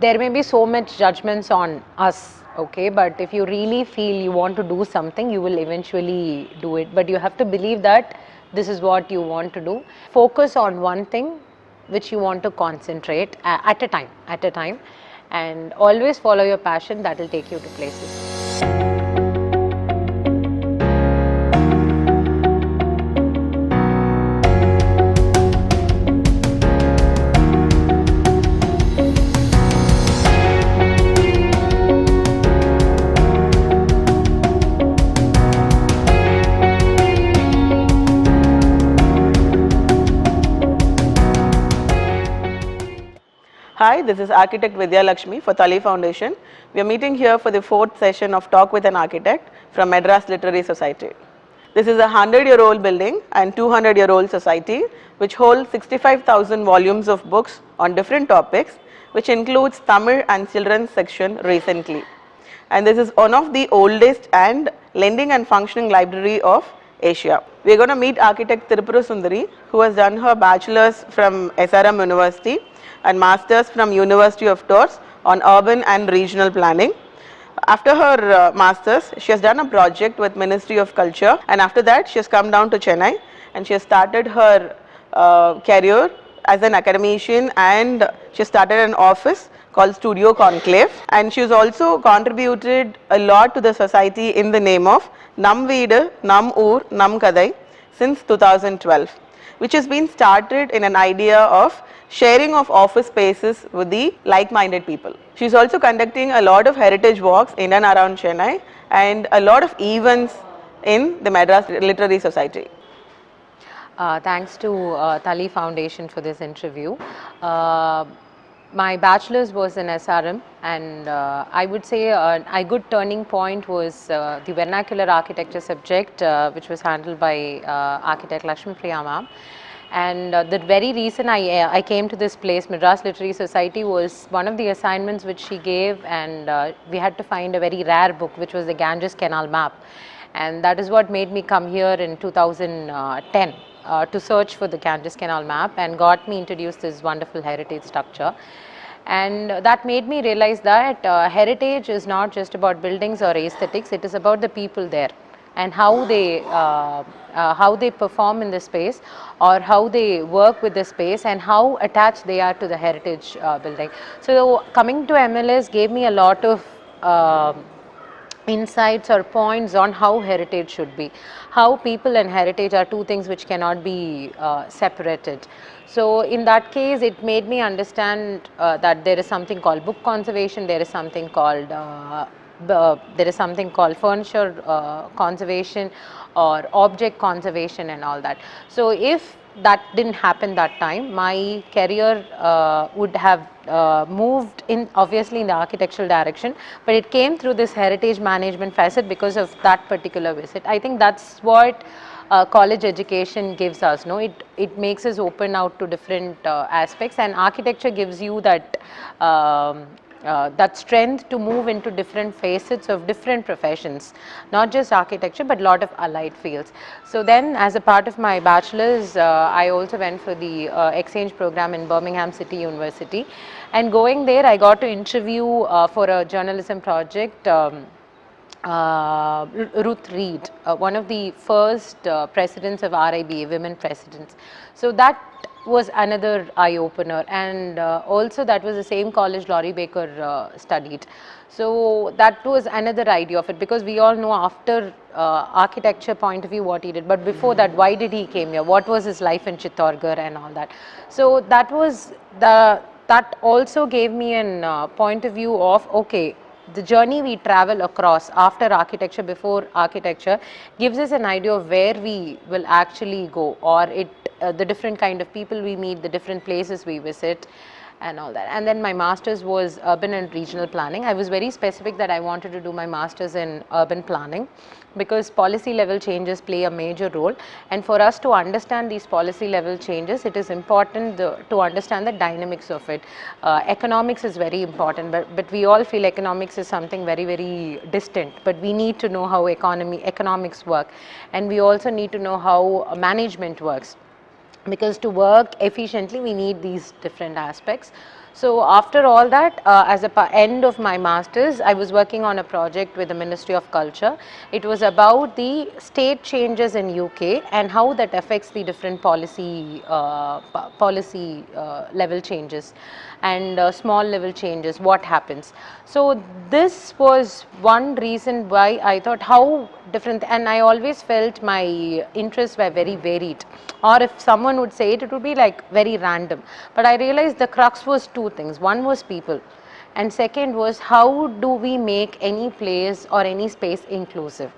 there may be so much judgments on us okay? But if you really feel you want to do something you will eventually do it. But you have to believe that this is what you want to do. Focus on one thing which you want to concentrate uh, at a time at a time. And always follow your passion that will take you to places this is architect Vidya Lakshmi for Thali Foundation. We are meeting here for the fourth session of Talk with an Architect from Madras Literary Society. This is a 100 year old building and 200 year old society which holds 65,000 volumes of books on different topics which includes Tamil and children's section recently. And this is one of the oldest and lending and functioning library of Asia. We are going to meet architect Thirupurasundari who has done her bachelor's from SRM University and master's from University of Tours on urban and regional planning. After her uh, master's, she has done a project with Ministry of Culture and after that she has come down to Chennai and she has started her uh, career as an academician and she started an office called Studio Conclave and she has also contributed a lot to the society in the name of Nam Veedu, Nam Oor, Nam Kadai since 2012 which has been started in an idea of sharing of office spaces with the like-minded people. She's also conducting a lot of heritage walks in and around Chennai and a lot of events in the Madras Literary Society. Uh, thanks to uh, Thali Foundation for this interview. Uh, my bachelor's was in SRM, and uh, I would say uh, a good turning point was uh, the vernacular architecture subject, uh, which was handled by uh, architect Lakshmi Priya ma'am. And uh, the very reason I, uh, I came to this place, Madras Literary Society, was one of the assignments which she gave, and uh, we had to find a very rare book, which was the Ganges Canal map. And that is what made me come here in 2010 uh, to search for the Ganges Canal map and got me introduced this wonderful heritage structure. And that made me realize that uh, heritage is not just about buildings or aesthetics, it is about the people there and how they uh, uh, how they perform in the space or how they work with the space and how attached they are to the heritage uh, building. So coming to MLS gave me a lot of uh, insights or points on how heritage should be. How people and heritage are two things which cannot be uh, separated. So, in that case, it made me understand uh, that there is something called book conservation, there is something called uh, uh, there is something called furniture uh, conservation or object conservation and all that. So, if that didn't happen that time, my career uh, would have uh, moved in obviously in the architectural direction, but it came through this heritage management facet because of that particular visit. I think that's what uh, college education gives us. No, it it makes us open out to different uh, aspects, and architecture gives you that. Um, uh, that strength to move into different facets of different professions, not just architecture but lot of allied fields. So then as a part of my bachelor's, uh, I also went for the uh, exchange program in Birmingham City University and going there I got to interview uh, for a journalism project um, uh, Ruth Reed, uh, one of the first uh, presidents of RIBA, women presidents. So that was another eye opener, and uh, also that was the same college Laurie Baker uh, studied. So that was another idea of it because we all know after uh, architecture point of view what he did, but before that, why did he came here? What was his life in Pithoragarh and all that? So that was the that also gave me an uh, point of view of okay the journey we travel across after architecture before architecture gives us an idea of where we will actually go or it uh, the different kind of people we meet the different places we visit and all that. And then my masters was urban and regional planning. I was very specific that i wanted to do my masters in urban planning because policy level changes play a major role. And for us to understand these policy level changes it is important the, to understand the dynamics of it. Uh, economics is very important but, but we all feel economics is something very very distant. But we need to know how economy economics work. And we also need to know how management works because to work efficiently we need these different aspects So after all that, uh, as a end of my masters, I was working on a project with the Ministry of Culture. It was about the state changes in UK and how that affects the different policy uh, po- policy uh, level changes and uh, small level changes. What happens? So this was one reason why I thought how different, and I always felt my interests were very varied. Or if someone would say it, it would be like very random. But I realized the crux was two things. One was people, and second was how do we make any place or any space inclusive.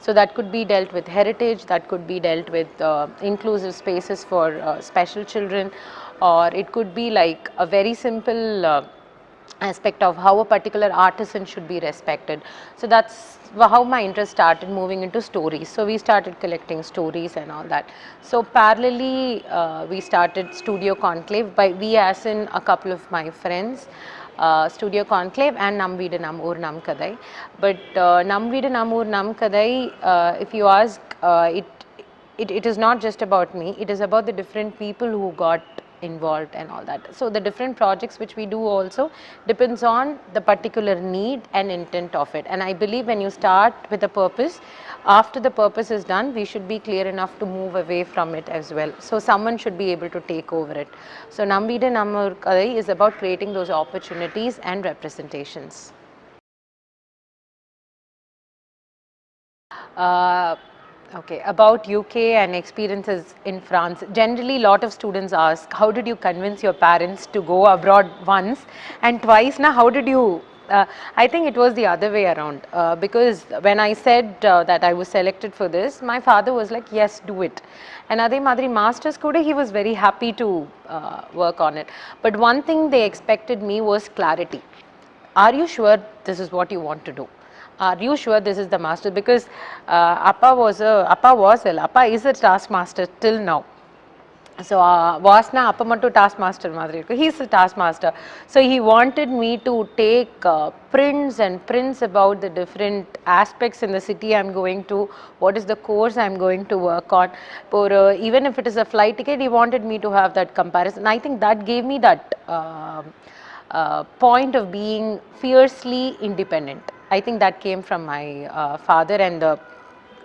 So that could be dealt with heritage, that could be dealt with uh, inclusive spaces for uh, special children, or it could be like a very simple. Uh, aspect of how a particular artisan should be respected. So that's how my interest started moving into stories. So we started collecting stories and all that. So parallelly, uh, we started Studio Conclave by we as in a couple of my friends. Uh, Studio Conclave and Nam Ur Nam Kadai. But uh, Nam Ur Nam Kadai, uh, if you ask, uh, it, it, it is not just about me, it is about the different people who got involved and all that. So the different projects which we do also depends on the particular need and intent of it. And I believe when you start with a purpose, after the purpose is done, we should be clear enough to move away from it as well. So someone should be able to take over it. So Nambida Namur Kadai is about creating those opportunities and representations. Uh, okay, about UK and experiences in France. Generally, lot of students ask, how did you convince your parents to go abroad once and twice? Now, how did you? Uh, I think it was the other way around uh, because when I said uh, that I was selected for this, my father was like, yes, do it. And Adhe Madri Masters Kuda, he was very happy to uh, work on it. But one thing they expected me was clarity. Are you sure this is what you want to do? are you sure this is the master because uh, appa was a appa was a appa is a taskmaster till now so uh, வாஸ்னா அப்போ மட்டும் task master மாதிரி இருக்கு he's task master so he wanted me to take prints and prints about the different aspects in the city I'm going to, what is the course I'm going to work on. For, uh, even if it is a flight ticket, he wanted me to have that comparison. I think that gave me that uh, uh, point of being fiercely independent. I think that came from my uh, father and the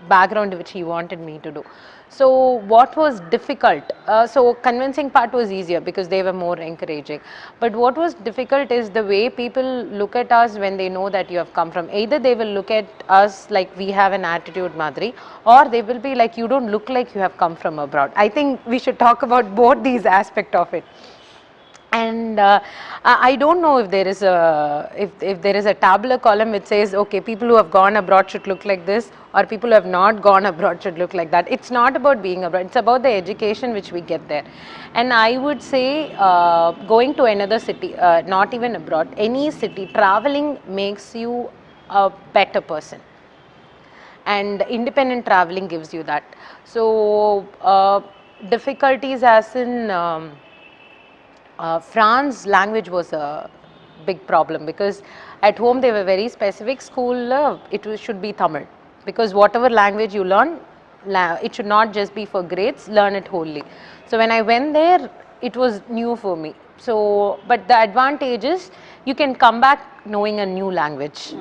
background which he wanted me to do. So what was difficult? Uh, so convincing part was easier because they were more encouraging. But what was difficult is the way people look at us when they know that you have come from. Either they will look at us like we have an attitude, Madri, or they will be like you don't look like you have come from abroad. I think we should talk about both these aspect of it and uh, I don't know if there is a if, if there is a tabular column which says okay people who have gone abroad should look like this or people who have not gone abroad should look like that. It's not about being abroad. It's about the education which we get there. And i would say uh, going to another city uh, not even abroad any city traveling makes you a better person. And independent traveling gives you that. So uh, difficulties as in um, uh, France language was a big problem because at home they were very specific. School uh, it was- should be Tamil because whatever language you learn, it should not just be for grades. Learn it wholly. So when I went there, it was new for me. So, but the advantage is you can come back knowing a new language.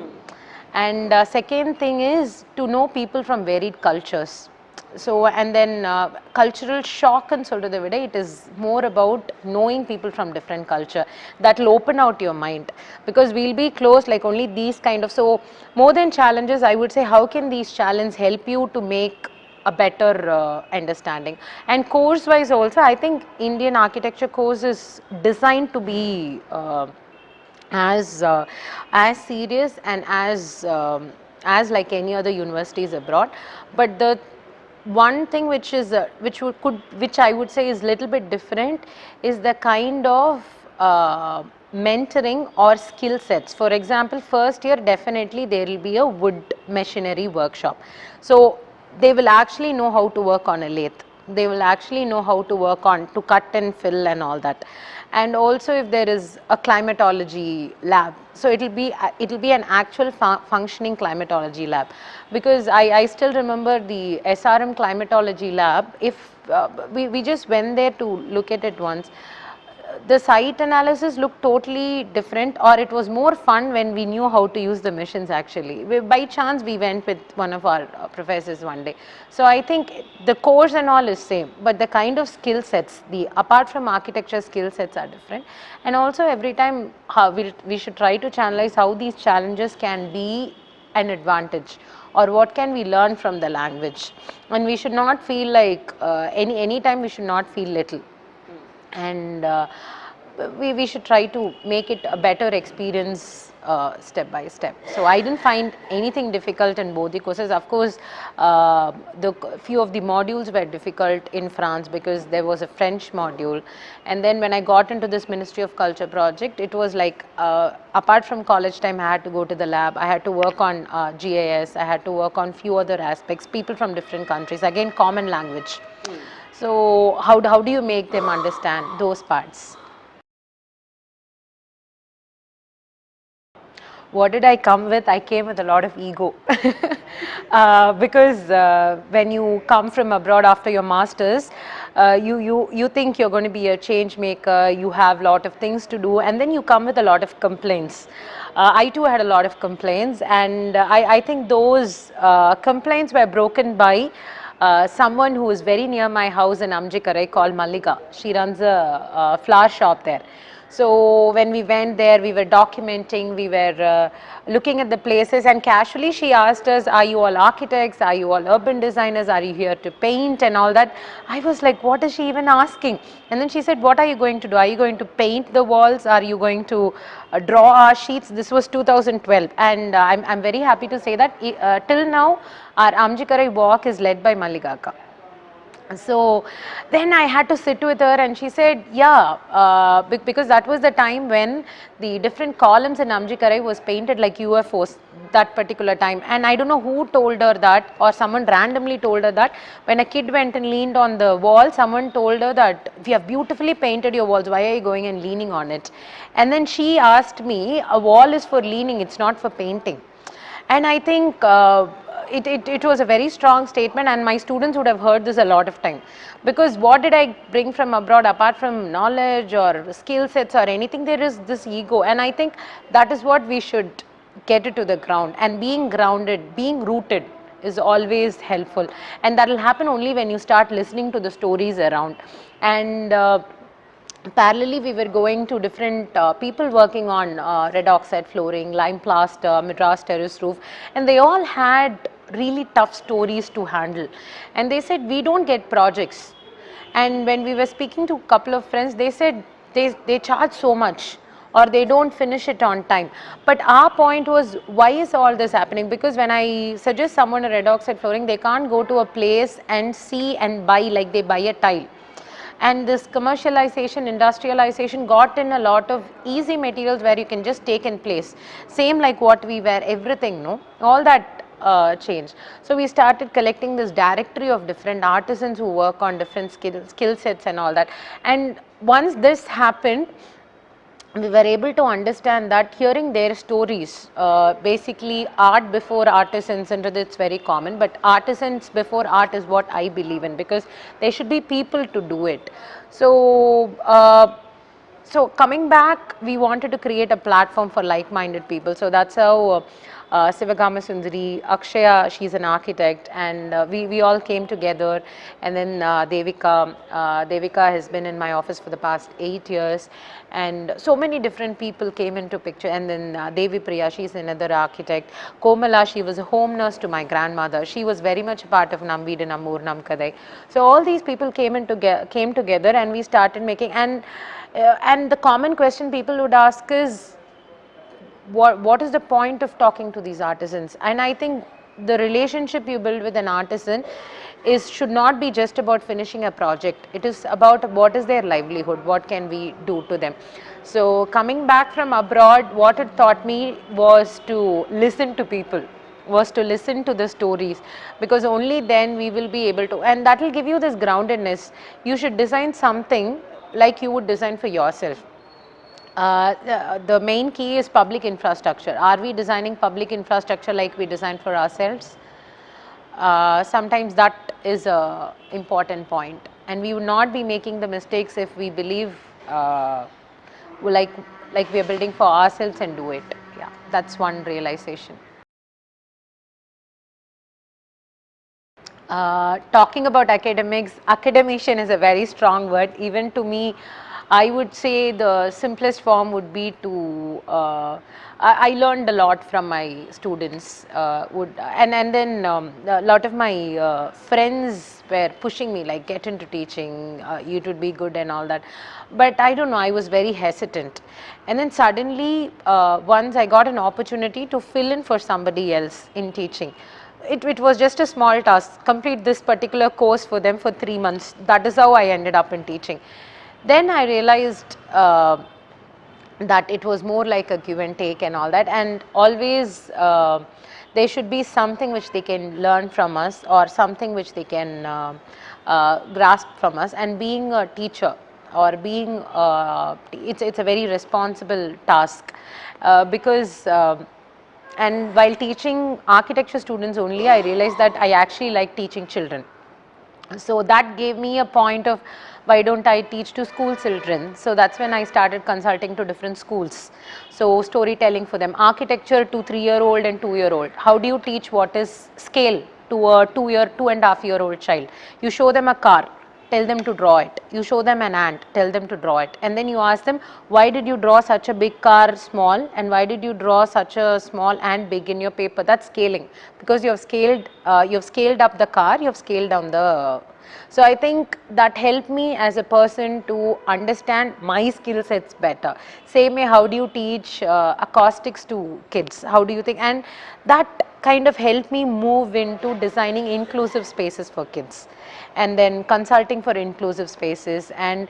And uh, second thing is to know people from varied cultures So, and then uh, cultural shock and சொல்றதை விட it is more about knowing people from different culture that will open out your mind because we'll be close like only these kind of so more than challenges I would say how can these challenges help you to make a better uh, understanding and course wise also I think Indian architecture course is designed to be uh, as uh, as serious and as um, as like any other universities abroad but the one thing which is uh, which would, could which i would say is little bit different is the kind of uh, mentoring or skill sets. For example first year definitely there will be a wood machinery workshop. So they will actually know how to work on a lathe. They will actually know how to work on to cut and fill and all that and also if there is a climatology lab. So it will be it will be an actual fu- functioning climatology lab. Because I, I still remember the srm climatology lab. If uh, we, we just went there to look at it once the site analysis looked totally different or it was more fun when we knew how to use the machines actually. We, by chance we went with one of our uh, professors one day. So I think the course and all is same but the kind of skill sets, the apart from architecture skill sets are different and also every time we, we should try to channelize how these challenges can be an advantage or what can we learn from the language and we should not feel like uh, any any time we should not feel little and uh, we, we should try to make it a better experience uh, step by step. So I didn't find anything difficult in both the courses. Of course, uh, the few of the modules were difficult in France because there was a French module. And then when I got into this Ministry of Culture project, it was like uh, apart from college time, I had to go to the lab. I had to work on uh, GIS. I had to work on few other aspects. People from different countries. Again, common language. So how, how do you make them understand those parts? What did I come with? I came with a lot of ego. uh, because uh, when you come from abroad after your masters, uh, you, you, you think you're going to be a change maker, you have a lot of things to do, and then you come with a lot of complaints. Uh, I too had a lot of complaints, and uh, I, I think those uh, complaints were broken by uh, someone who is very near my house in Aminjikarai called Mallika. She runs a, uh flower shop there. So when we went there, we were documenting, we were uh, looking at the places, and casually she asked us, "Are you all architects? Are you all urban designers? Are you here to paint and all that?" I was like, "What is she even asking?" And then she said, "What are you going to do? Are you going to paint the walls? Are you going to uh, draw our sheets?" This was 2012, and uh, I'm I'm very happy to say that uh, till now our Aminjikarai walk is led by Malligaka. So then I had to sit with her and she said, yeah, uh, because that was the time when the different columns in Aminjikarai was painted like UFOs that particular time. And I don't know who told her that or someone randomly told her that when a kid went and leaned on the wall, someone told her that we have beautifully painted your walls, why are you going and leaning on it? And then she asked me, a wall is for leaning, it's not for painting. And I think uh, it, it, it was a very strong statement and my students would have heard this a lot of time. Because what did I bring from abroad apart from knowledge or skill sets or anything, there is this ego. And I think that is what we should get it to the ground. And being grounded, being rooted is always helpful. And that will happen only when you start listening to the stories around. And uh, parallelly we were going to different uh, people working on uh, red oxide flooring lime plaster madras terrace roof and they all had really tough stories to handle and they said we don't get projects and when we were speaking to a couple of friends they said they, they charge so much or they don't finish it on time. But our point was why is all this happening? Because when I suggest someone a red oxide flooring, they can't go to a place and see and buy like they buy a tile. And this commercialization, industrialization got in a lot of easy materials where you can just take in place. Same like what we wear, everything, no? All that uh, changed. So we started collecting this directory of different artisans who work on different skill, skill sets and all that. And once this happened, we were able to understand that hearing their stories, uh, basically art before artisans, and it's very common, but artisans before art is what I believe in because there should be people to do it. So, uh, so coming back, we wanted to create a platform for like-minded people. So that's how uh, uh, Sivagama Sundari, Akshaya, she's an architect, and uh, we, we all came together. And then uh, Devika, uh, Devika has been in my office for the past eight years, and so many different people came into picture. And then uh, Devi Priya, she's another architect. Komala, she was a home nurse to my grandmother. She was very much a part of Namvida Namur Namkadai. So all these people came into came together, and we started making and. Uh, and the common question people would ask is what, what is the point of talking to these artisans? And i think the relationship you build with an artisan is should not be just about finishing a project. It is about what is their livelihood what can we do to them. So coming back from abroad what it taught me was to listen to people was to listen to the stories because only then we will be able to and that will give you this groundedness. You should design something like you would design for yourself uh, the, the main key is public infrastructure. Are we designing public infrastructure like we design for ourselves? Uh, sometimes that is a important point and we would not be making the mistakes if we believe uh, like like we are building for ourselves and do it. Yeah, that's one realization. Uh, talking about academics, academician is a very strong word. Even to me, I would say the simplest form would be to. Uh, I, I learned a lot from my students. Uh, would and and then um, a lot of my uh, friends were pushing me like get into teaching. Uh, you would be good and all that. But I don't know. I was very hesitant. And then suddenly, uh, once I got an opportunity to fill in for somebody else in teaching it, it was just a small task. Complete this particular course for them for three months. That is how i ended up in teaching. Then i realized uh, that it was more like a give and take and all that. And always uh, there should be something which they can learn from us or something which they can uh, uh, grasp from us. And being a teacher or being uh, it's it's a very responsible task uh, because um and while teaching architecture students only, I realized that I actually like teaching children. So that gave me a point of why don't I teach to school children? So that's when I started consulting to different schools. So storytelling for them, architecture to three year old and two year old. How do you teach what is scale to a two year, two and a half year old child? You show them a car, tell them to draw it. You show them an ant, tell them to draw it. And then you ask them, why did you draw such a big car small and why did you draw such a small ant big in your paper? That's scaling because you have scaled, uh, you have scaled up the car, you have scaled down the. So I think that helped me as a person to understand my skill sets better. Same way, how do you teach uh, acoustics to kids? How do you think? And that kind of helped me move into designing inclusive spaces for kids and then consulting for inclusive spaces. And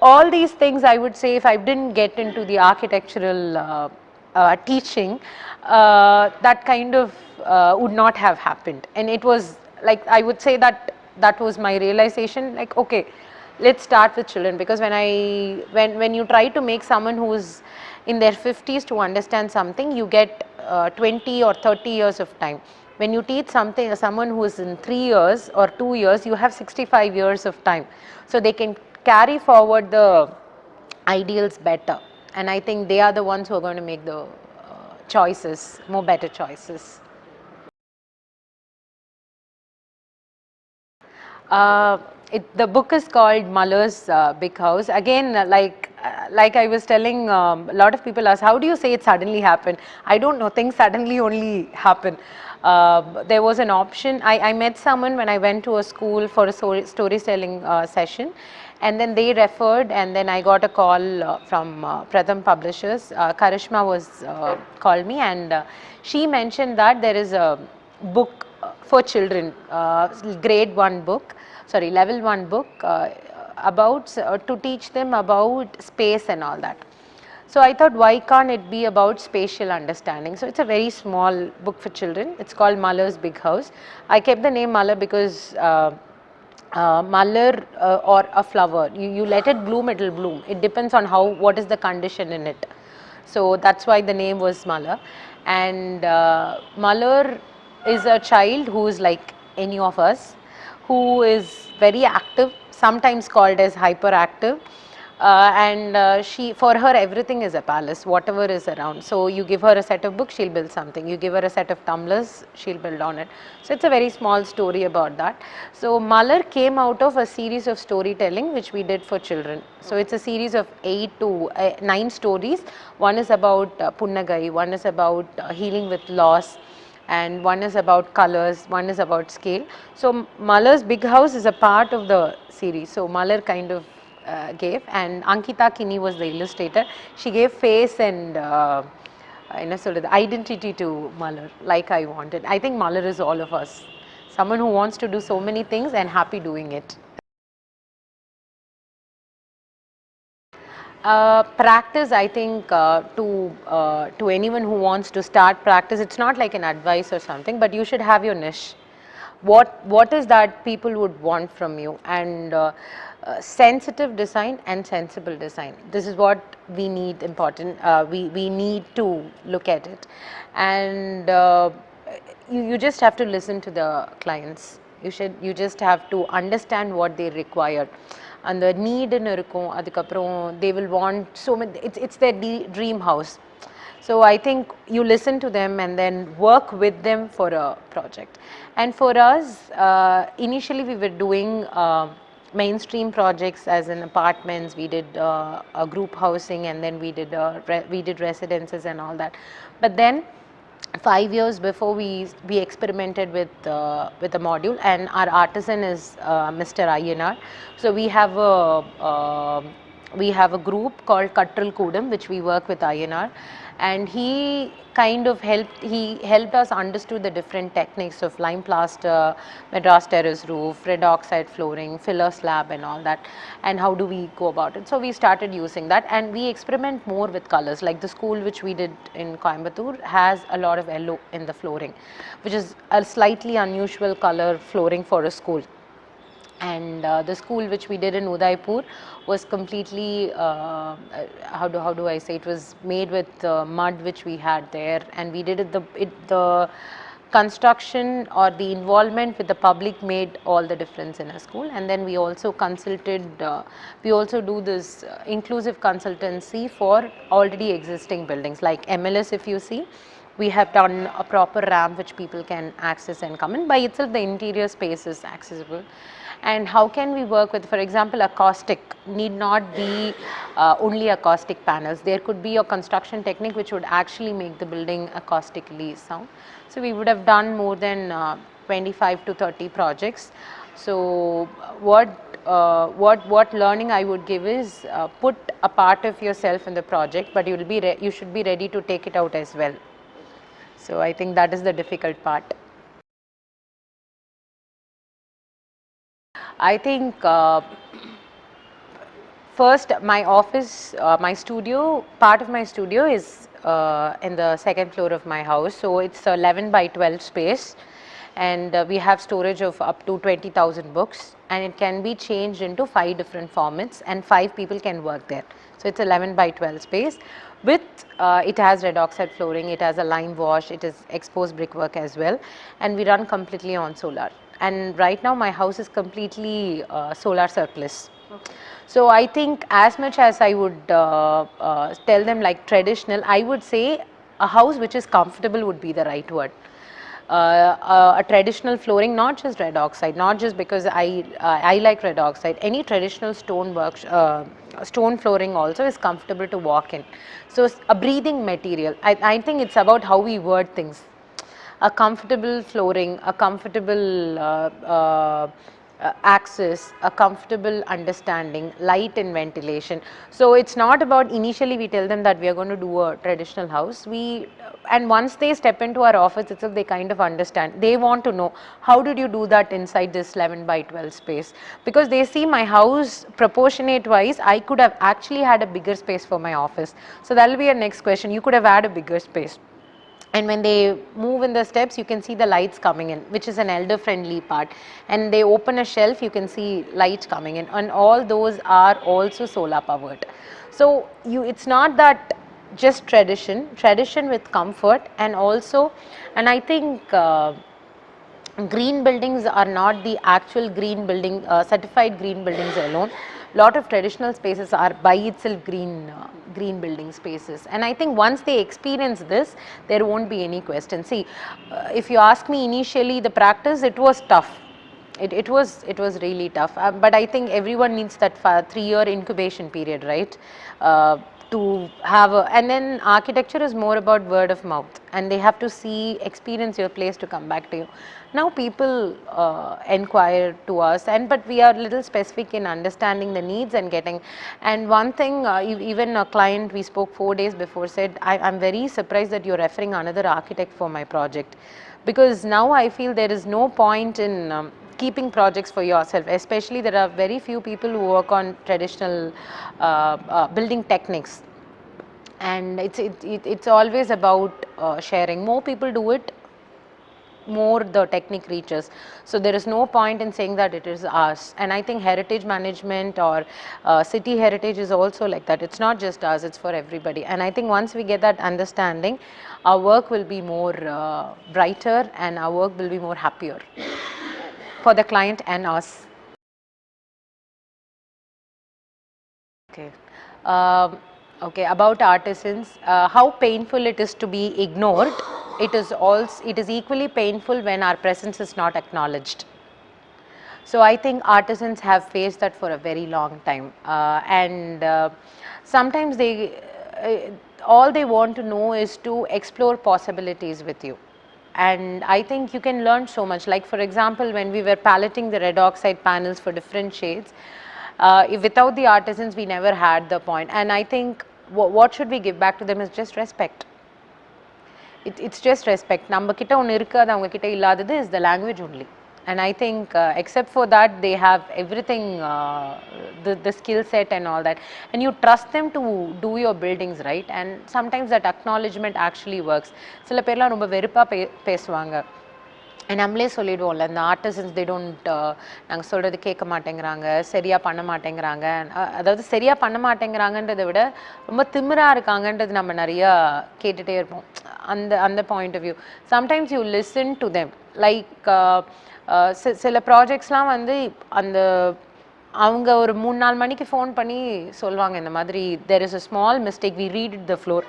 all these things I would say if I didn't get into the architectural uh, uh, teaching uh, that kind of uh, would not have happened. And it was like I would say that that was my realization like okay let's start with children. Because when I when when you try to make someone who's in their 50s to understand something you get uh, 20 or 30 years of time. When you teach something someone who is in 3 years or 2 years you have 65 years of time. So they can carry forward the ideals better. And i think they are the ones who are going to make the uh, choices more better choices. Uh, it, the book is called Mullai's uh, Big House. Again, like like I was telling, um, a lot of people ask, how do you say it suddenly happened? I don't know. Things suddenly only happen. Uh, there was an option. I, I met someone when I went to a school for a story, storytelling uh, session, and then they referred, and then I got a call uh, from uh, Pratham Publishers. Uh, Karishma was uh, called me, and uh, she mentioned that there is a book uh, for children, uh, grade one book, sorry, level one book uh, about uh, to teach them about space and all that. So I thought, why can't it be about spatial understanding? So it's a very small book for children. It's called Mullai's Big House. I kept the name Mullai because. Uh, uh, uh, or a flower, you, you let it bloom, it will bloom. It depends on how, what is the condition in it. So that's why the name was Mullai. And uh, is a child who is like any of us, who is very active, sometimes called as hyperactive. Uh, and uh, she, for her, everything is a palace, whatever is around. So you give her a set of books, she'll build something. You give her a set of tumblers, she'll build on it. So it's a very small story about that. So Mullai came out of a series of storytelling which we did for children. So it's a series of eight to uh, nine stories. One is about uh, Punnagai, one is about uh, healing with loss, and one is about colors, one is about scale. So Mullai's Big House is a part of the series. So Mullai kind of uh, gave and Ankita Kini was the illustrator. She gave face and uh, என்ன சொல்கிறது identity to Mullai, like I wanted. I think Mullai is all of us, someone who wants to do so many things and happy doing it. Uh, practice, I think, uh, to uh, to anyone who wants to start practice, it's not like an advice or something, but you should have your niche. What what is that people would want from you? And uh, uh, sensitive design and sensible design. This is what we need important. Uh, we we need to look at it, and uh, you you just have to listen to the clients. You should you just have to understand what they require. அந்த நீடுன்னு இருக்கும் அதுக்கப்புறம் they will want so many it's it's their dream house So I think you listen to them and then work with them for a project. And for us, uh, initially we were doing uh, mainstream projects as in apartments. We did uh, a group housing and then we did uh, re- we did residences and all that. But then five years before we we experimented with uh, with a module and our artisan is uh, Mr. Ayanar. So we have a uh, we have a group called Katral Kudam which we work with Ayanar and he kind of helped he helped us understood the different techniques of lime plaster madras terrace roof red oxide flooring filler slab and all that and how do we go about it. So we started using that and we experiment more with colors. Like the school which we did in coimbatore has a lot of yellow in the flooring which is a slightly unusual color flooring for a school and uh, the school which we did in Udaipur was completely uh, uh, how do how do I say? It was made with uh, mud which we had there and we did it the it the construction or the involvement with the public made all the difference in a school. And then we also consulted uh, we also do this uh, inclusive consultancy for already existing buildings. Like MLS if you see we have done a proper ramp which people can access and come in. By itself the interior space is accessible and how can we work with for example acoustic? Need not be uh, only acoustic panels. There could be a construction technique which would actually make the building acoustically sound. So we would have done more than uh, 25 to 30 projects. So uh, what uh, what what learning i would give is uh, put a part of yourself in the project but you will be you should be ready to take it out as well. So i think that is the difficult part I think uh, first my office, uh, my studio, part of my studio is uh, in the second floor of my house. So it's 11 by 12 space. And uh, we have storage of up to 20,000 books. And it can be changed into five different formats. And five people can work there. So it's 11 by 12 space. With uh, it has red oxide flooring, it has a lime wash, it is exposed brickwork as well. And we run completely on solar and right now my house is completely uh, solar surplus. So I think as much as I would uh, uh, tell them like traditional, I would say a house which is comfortable would be the right word. Uh, uh, a traditional flooring, not just red oxide, not just because I uh, I like red oxide. Any traditional stone work, uh, stone flooring also is comfortable to walk in. So a breathing material. I, I think it's about how we word things a comfortable flooring, a comfortable uh, uh, uh, access, a comfortable understanding, light and ventilation. So it's not about initially we tell them that we are going to do a traditional house. We and once they step into our office itself, they kind of understand. They want to know how did you do that inside this 11 by 12 space because they see my house proportionate wise. I could have actually had a bigger space for my office. So that will be a next question. You could have had a bigger space and when they move in the steps you can see the lights coming in which is an elder friendly part. And they open a shelf you can see light coming in. And all those are also solar powered so you it's not that just tradition. Tradition with comfort and also and i think uh, green buildings are not the actual green building uh, certified green buildings alone lot of traditional spaces are by itself green uh, green building spaces. And i think once they experience this there won't be any question. See uh, if you ask me initially the practice it was tough. It, it was it was really tough. Uh, but i think everyone needs that three year incubation period right? Uh, to have a, and then architecture is more about word of mouth and they have to see experience your place to come back to you. Now people uh, inquire to us and but we are little specific in understanding the needs and getting and one thing uh, even a client we spoke four days before said I, i'm very surprised that you're referring another architect for my project. Because now i feel there is no point in um, keeping projects for yourself especially there are very few people who work on traditional uh, uh, building techniques. And it's it, it, it's always about uh, sharing. More people do it more the technique reaches. So there is no point in saying that it is us and i think heritage management or uh, city heritage is also like that. It's not just us it's for everybody. And i think once we get that understanding our work will be more uh, brighter and our work will be more happier for the client and us Okay. Um, okay. About artisans, uh, how painful it is to be ignored. It is also it is equally painful when our presence is not acknowledged. So I think artisans have faced that for a very long time, uh, and uh, sometimes they uh, all they want to know is to explore possibilities with you And I think you can learn so much. Like for example, when we were paletting the red oxide panels for different shades, uh, if without the artisans, we never had the point. And I think wha- what should we give back to them is just respect. it, it's just respect நம்ம கிட்ட ஒன்று இருக்கு அது அவங்க கிட்ட இல்லாதது is the language only and I think except for that they have every thing the skill set and all that and you trust them to two your buildings right and sometimes that acknowledgement actually works சில பேர்லாம் ரொம்ப வெறுப்பாக பே பேசுவாங்க And நம்மளே சொல்லிடுவோம்ல இந்த artisans they don't uh, நாங்கள் சொல்கிறது கேட்க மாட்டேங்கிறாங்க சரியாக பண்ண மாட்டேங்கிறாங்க. அதாவது சரியாக பண்ண மாட்டேங்கிறாங்கன்றதை விட ரொம்ப திமிராக இருக்காங்கன்றது நம்ம நிறையா கேட்டுகிட்டே இருப்போம். அந்த அந்த point of view sometimes you listen to them like சில ப்ராஜெக்ட்ஸ்லாம் வந்து அந்த அவங்க ஒரு மூணு நாலு மணிக்கு ஃபோன் பண்ணி சொல்லுவாங்க இந்த மாதிரி there is a small mistake we read the floor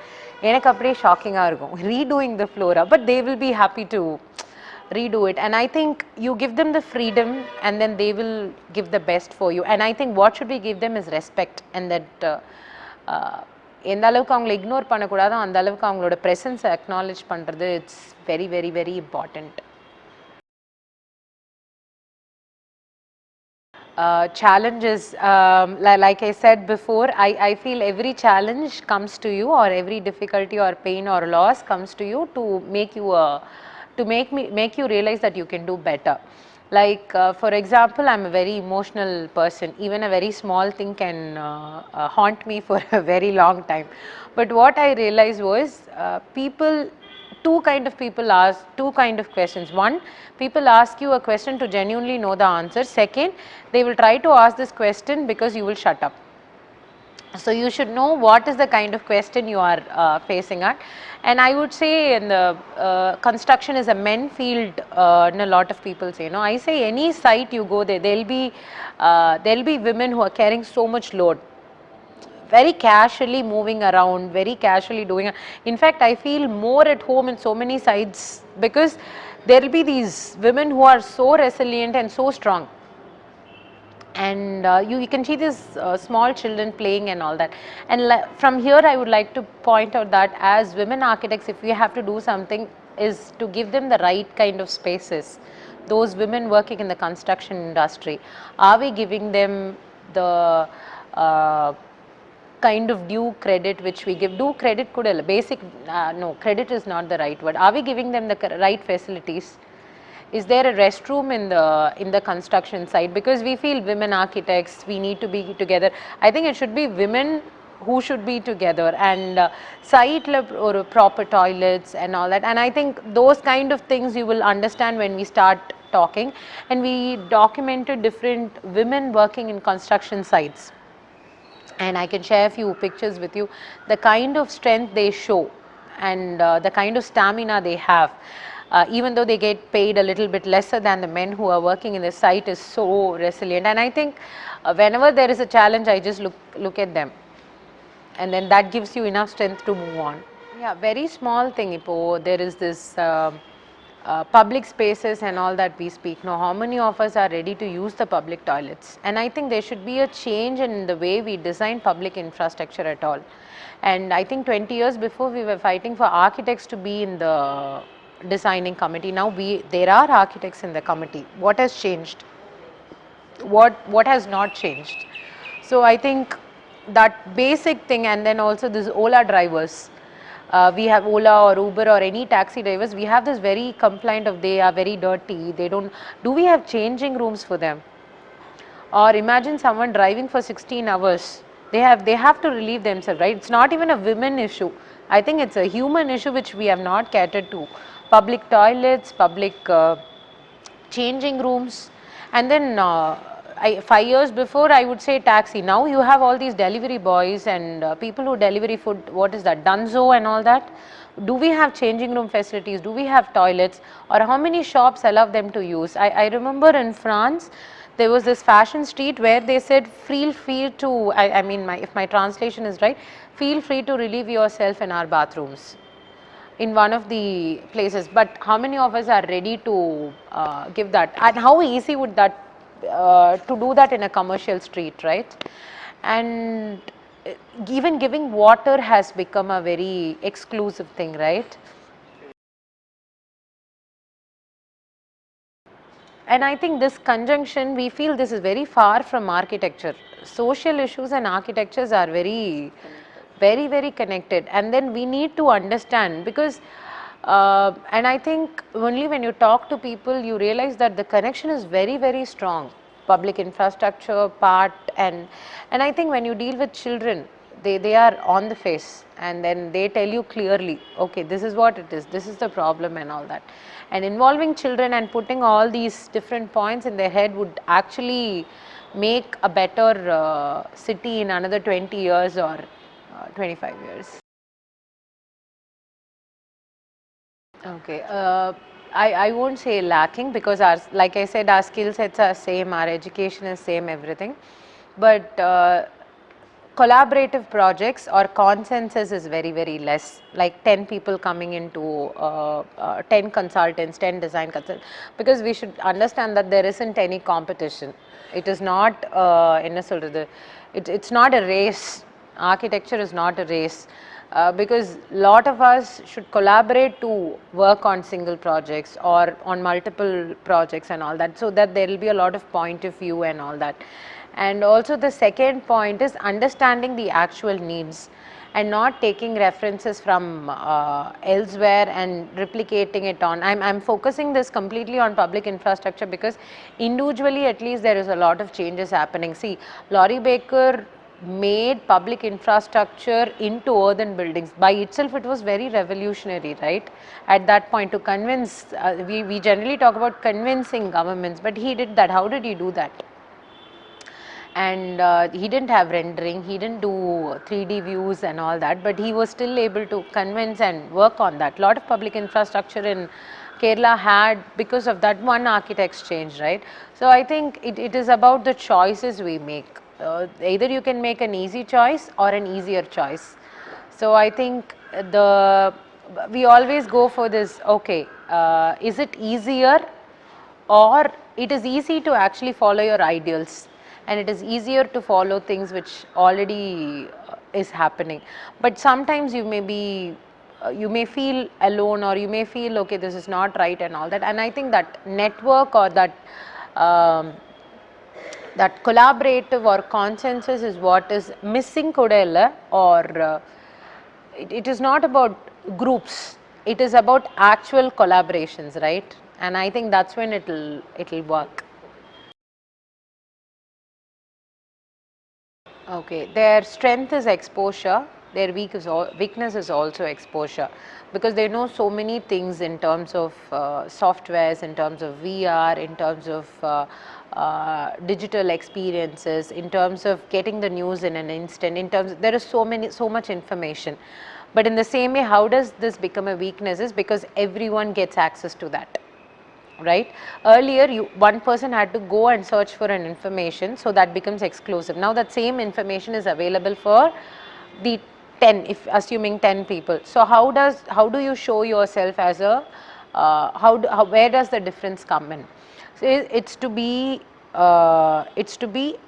எனக்கு அப்படியே ஷாக்கிங்காக இருக்கும். Redoing the Flora but they will be happy to redo it and i think you give them the freedom and then they will give the best for you and i think what should we give them is respect and that uh, uh, எந்த அளவுக்கு அவங்களை ignore பண்ணக்கூடாதோ அந்த அளவுக்கு அவங்களோட ப்ரெசன்ஸை acknowledge பண்ணுறது it's very very very important uh, challenges um, li- like i said before I, I feel every challenge comes to you or every difficulty or pain or loss comes to you to make you a to make me make you realize that you can do better. Like uh, for example i'm a very emotional person. Even a very small thing can uh, uh, haunt me for a very long time. But what i realized was uh, people two kind of people ask two kind of questions. One people ask you a question to genuinely know the answer. Second they will try to ask this question because you will shut up so you should know what is the kind of question you are uh, facing at and i would say in the uh, construction is a men field uh, and a lot of people say no i say any site you go there there'll be uh, there'll be women who are carrying so much load very casually moving around, very casually doing. In fact, I feel more at home in so many sites because there will be these women who are so resilient and so strong. And uh, you, you can see these uh, small children playing and all that. And from here, I would like to point out that as women architects, if we have to do something, is to give them the right kind of spaces. Those women working in the construction industry, are we giving them the uh, kind of due credit which we give due credit could al- basic uh, no credit is not the right word are we giving them the right facilities is there a restroom in the in the construction site? Because we feel women architects we need to be together. I think it should be women who should be together and uh, site or proper toilets and all that. And i think those kind of things you will understand when we start talking. And we documented different women working in construction sites. And I can share a few pictures with you. The kind of strength they show and uh, the kind of stamina they have, uh, even though they get paid a little bit lesser than the men who are working in the site, is so resilient. And I think uh, whenever there is a challenge, I just look look at them, and then that gives you enough strength to move on. Yeah, very small thing. Ipo, there is this. um uh, public spaces and all that we speak. Now, how many of us are ready to use the public toilets? And I think there should be a change in the way we design public infrastructure at all. And I think 20 years before we were fighting for architects to be in the designing committee. Now we there are architects in the committee. What has changed? What what has not changed? So I think that basic thing, and then also this Ola drivers uh, we have Ola or Uber or any taxi drivers, we have this very complaint of they are very dirty, they don't, do we have changing rooms for them? Or imagine someone driving for 16 hours, they have, they have to relieve themselves, right? It's not even a women issue. I think it's a human issue which we have not catered to. Public toilets, public uh, changing rooms, and then uh, I, five years before I would say taxi. Now you have all these delivery boys and uh, people who delivery food. What is that? Dunzo and all that. Do we have changing room facilities? Do we have toilets? Or how many shops allow them to use? I, I remember in France there was this fashion street where they said feel free to I, I mean my if my translation is right feel free to relieve yourself in our bathrooms in one of the places but how many of us are ready to uh, give that? And how easy would that uh, to do that in a commercial street right? And uh, even giving water has become a very exclusive thing right? And I think this conjunction, we feel this is very far from architecture. Social issues and architectures are very, very, very connected. And then we need to understand because, uh, and I think only when you talk to people, you realize that the connection is very, very strong. Public infrastructure part, and and I think when you deal with children, they they are on the face, and then they tell you clearly, okay, this is what it is, this is the problem, and all that and involving children and putting all these different points in their head would actually make a better uh, city in another 20 years or 25 years. Okay. Uh, I, I won't say lacking because our, like I said, our skill sets are same, our education is same, everything. But uh, collaborative projects or consensus is very, very less. Like 10 people coming into uh, uh 10 consultants, 10 design consultants. Because we should understand that there isn't any competition. It is not, uh, it, it's not a race architecture is not a race uh, because lot of us should collaborate to work on single projects or on multiple projects and all that so that there will be a lot of point of view and all that and also the second point is understanding the actual needs and not taking references from uh, elsewhere and replicating it on. I'm, I'm focusing this completely on public infrastructure because individually at least there is a lot of changes happening. See, Laurie Baker made public infrastructure into earthen buildings. By itself it was very revolutionary, right? At that point to convince, uh, we, we generally talk about convincing governments, but he did that. How did he do that? and uh, he didn't have rendering, he didn't do 3D views and all that, but he was still able to convince and work on that. lot of public infrastructure in Kerala had because of that one architect's change, right? So I think it, it is about the choices we make. Uh, either you can make an easy choice or an easier choice. So I think the we always go for this. Okay, uh, is it easier, or it is easy to actually follow your ideals and it is easier to follow things which already uh, is happening. But sometimes you may be uh, you may feel alone or you may feel okay this is not right and all that and I think that network or that um, that collaborative or consensus is what is missing it, it is not about groups. It is about actual collaborations right? And I think that's when it'll it'll work. Okay, their strength is exposure, their weak is weakness is also exposure. Because they know so many things in terms of uh, softwares, in terms of VR, in terms of uh, uh, digital experiences, in terms of getting the news in an instant, in terms there is so many, so much information. But in the same way, how does this become a weakness is because everyone gets access to that right. Earlier you one person had to go and search for an information so that becomes exclusive. Now that same information is available for the 10 if assuming 10 people. So how does how do you show yourself as a how, do, how where does the difference come in? So it's to be uh, it's to be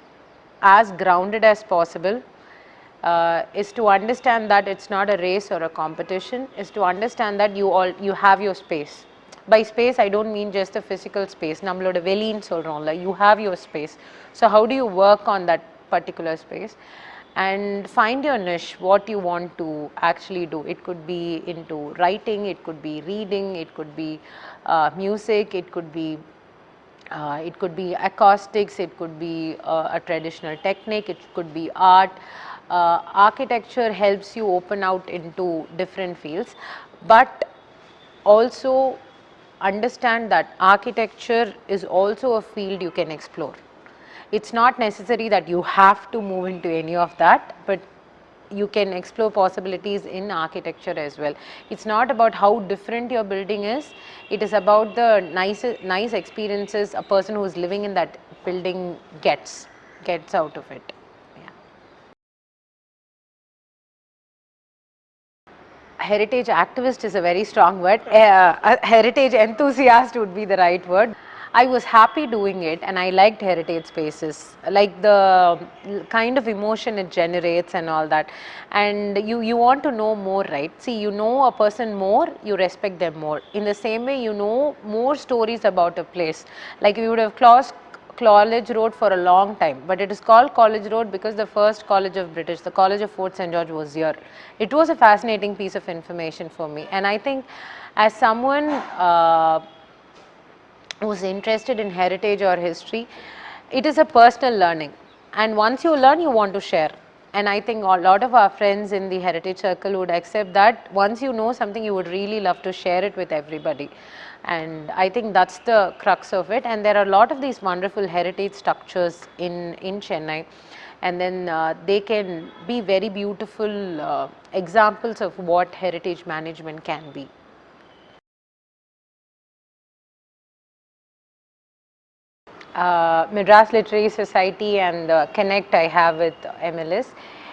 as grounded as possible uh, is to understand that it's not a race or a competition is to understand that you all you have your space by space I don't mean just the physical space நம்மளோட வெளின்னு சொல்கிறோம்ல you have your space so how do you work on that particular space And find your niche what you want to actually do it could be into writing it could be reading it could be uh, music it could be uh, it could be acoustics it could be uh, a traditional technique it could be art uh, architecture helps you open out into different fields but also understand that architecture is also a field you can explore. It's not necessary that you have to move into any of that, but you can explore possibilities in architecture as well. It's not about how different your building is, it is about the nice, nice experiences a person who is living in that building gets, gets out of it. Yeah. heritage activist is a very strong word. Uh, a heritage enthusiast would be the right word. I was happy doing it and I liked heritage spaces, like the kind of emotion it generates and all that. And you, you want to know more, right? See, you know a person more, you respect them more. In the same way, you know more stories about a place. Like we would have crossed College Road for a long time, but it is called College Road because the first college of British, the College of Fort St. George was here. It was a fascinating piece of information for me and I think as someone uh, who's interested in heritage or history, it is a personal learning. And once you learn you want to share. And I think a lot of our friends in the heritage circle would accept that. Once you know something you would really love to share it with everybody. And I think that's the crux of it. And there are a lot of these wonderful heritage structures in, in Chennai. And then uh, they can be very beautiful uh, examples of what heritage management can be. uh, Madras Literary Society and the connect I have with MLS.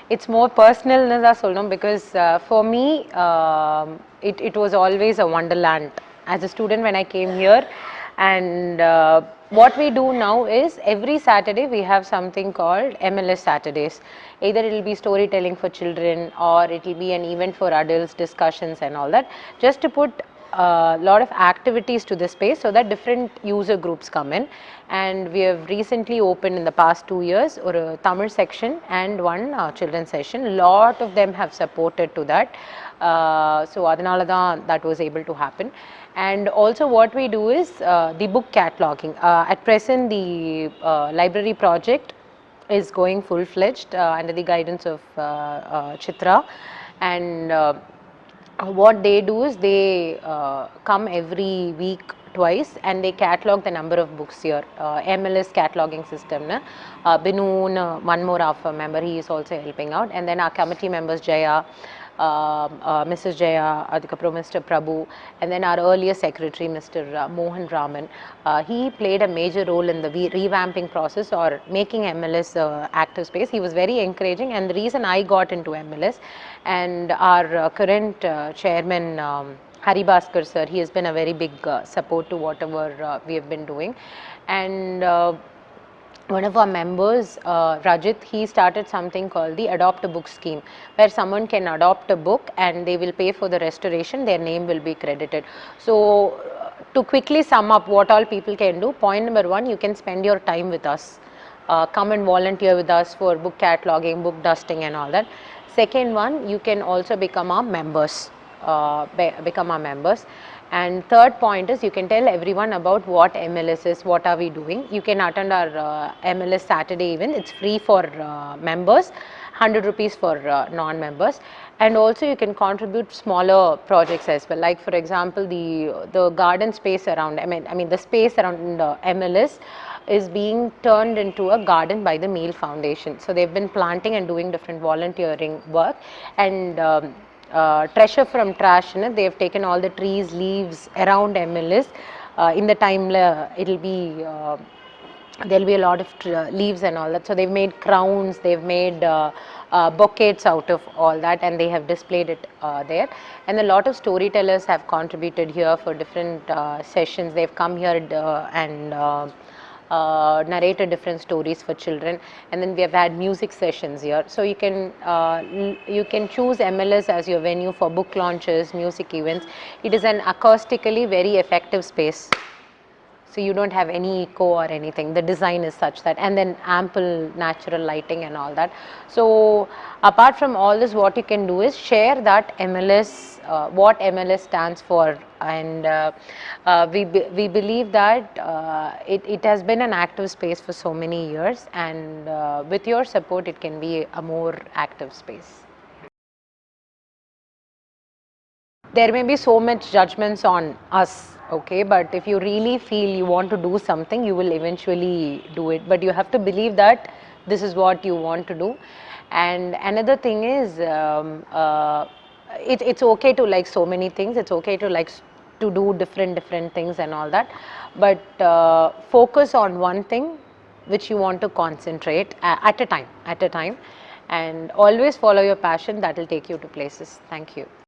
It's more personal solnum because uh, for me, um, it, it was always a wonderland as a student when I came here. And uh, what we do now is every Saturday we have something called MLS Saturdays. Either it will be storytelling for children or it will be an event for adults, discussions and all that. Just to put a lot of activities to this space so that different user groups come in and we have recently opened in the past two years or a Tamil section and one uh, children's session. Lot of them have supported to that. Uh, so Adhanalada that was able to happen. And also what we do is uh, the book cataloging. Uh, at present the uh, library project is going full-fledged uh, under the guidance of uh, uh, Chitra and uh, uh, what they do is they uh, come every week twice and they catalog the number of books here. Uh, MLS cataloging system. Na? Uh, Binoon, uh, one more AFA member, he is also helping out. And then our committee members, Jaya, um, uh, uh, Mrs. Jaya, Adhikapro, Mr. Prabhu, and then our earlier secretary, Mr. Uh, Mohan Raman. Uh, he played a major role in the revamping process or making MLS uh, active space. He was very encouraging, and the reason I got into MLS and our uh, current uh, chairman. Um, Hari Bhaskar sir, he has been a very big uh, support to whatever we have been doing. And one of our members, uh, Rajit, he started something called the Adopt a Book scheme, where someone can adopt a book and they will pay for the restoration, their name will be credited. So, to quickly sum up what all people can do, point number one, you can spend your time with us. Uh, come and volunteer with us for book cataloging, book dusting, and all that. Second one, you can also become our members. Uh, be- become our members. And third point is you can tell everyone about what MLS is, what are we doing. You can attend our uh, MLS Saturday event. It's free for uh, members, 100 rupees for uh, non-members. And also you can contribute smaller projects as well. Like for example, the the garden space around. I mean, I mean the space around uh, MLS is being turned into a garden by the Meal Foundation. So they've been planting and doing different volunteering work and. Um, uh, treasure from trash know, they have taken all the trees leaves around MLS uh, in the time it'll be uh, there'll be a lot of uh, leaves and all that so they've made crowns they've made uh, uh, bouquets out of all that and they have displayed it uh, there and a lot of storytellers have contributed here for different uh, sessions they've come here uh, and uh, uh, narrated different stories for children. And then we have had music sessions here. So you can uh, you can choose mls as your venue for book launches music events. It is an acoustically very effective space so you don't have any echo or anything. The design is such that and then ample natural lighting and all that. So apart from all this what you can do is share that mls uh, what mls stands for. And uh, uh, we, be, we believe that uh, it, it has been an active space for so many years. And uh, with your support it can be a more active space. There may be so much judgments on us okay but if you really feel you want to do something you will eventually do it. But you have to believe that this is what you want to do. And another thing is um, uh, it, it's okay to like so many things. It's okay to like to do different different things and all that. But uh, focus on one thing which you want to concentrate at a time at a time. And always follow your passion. That will take you to places. Thank you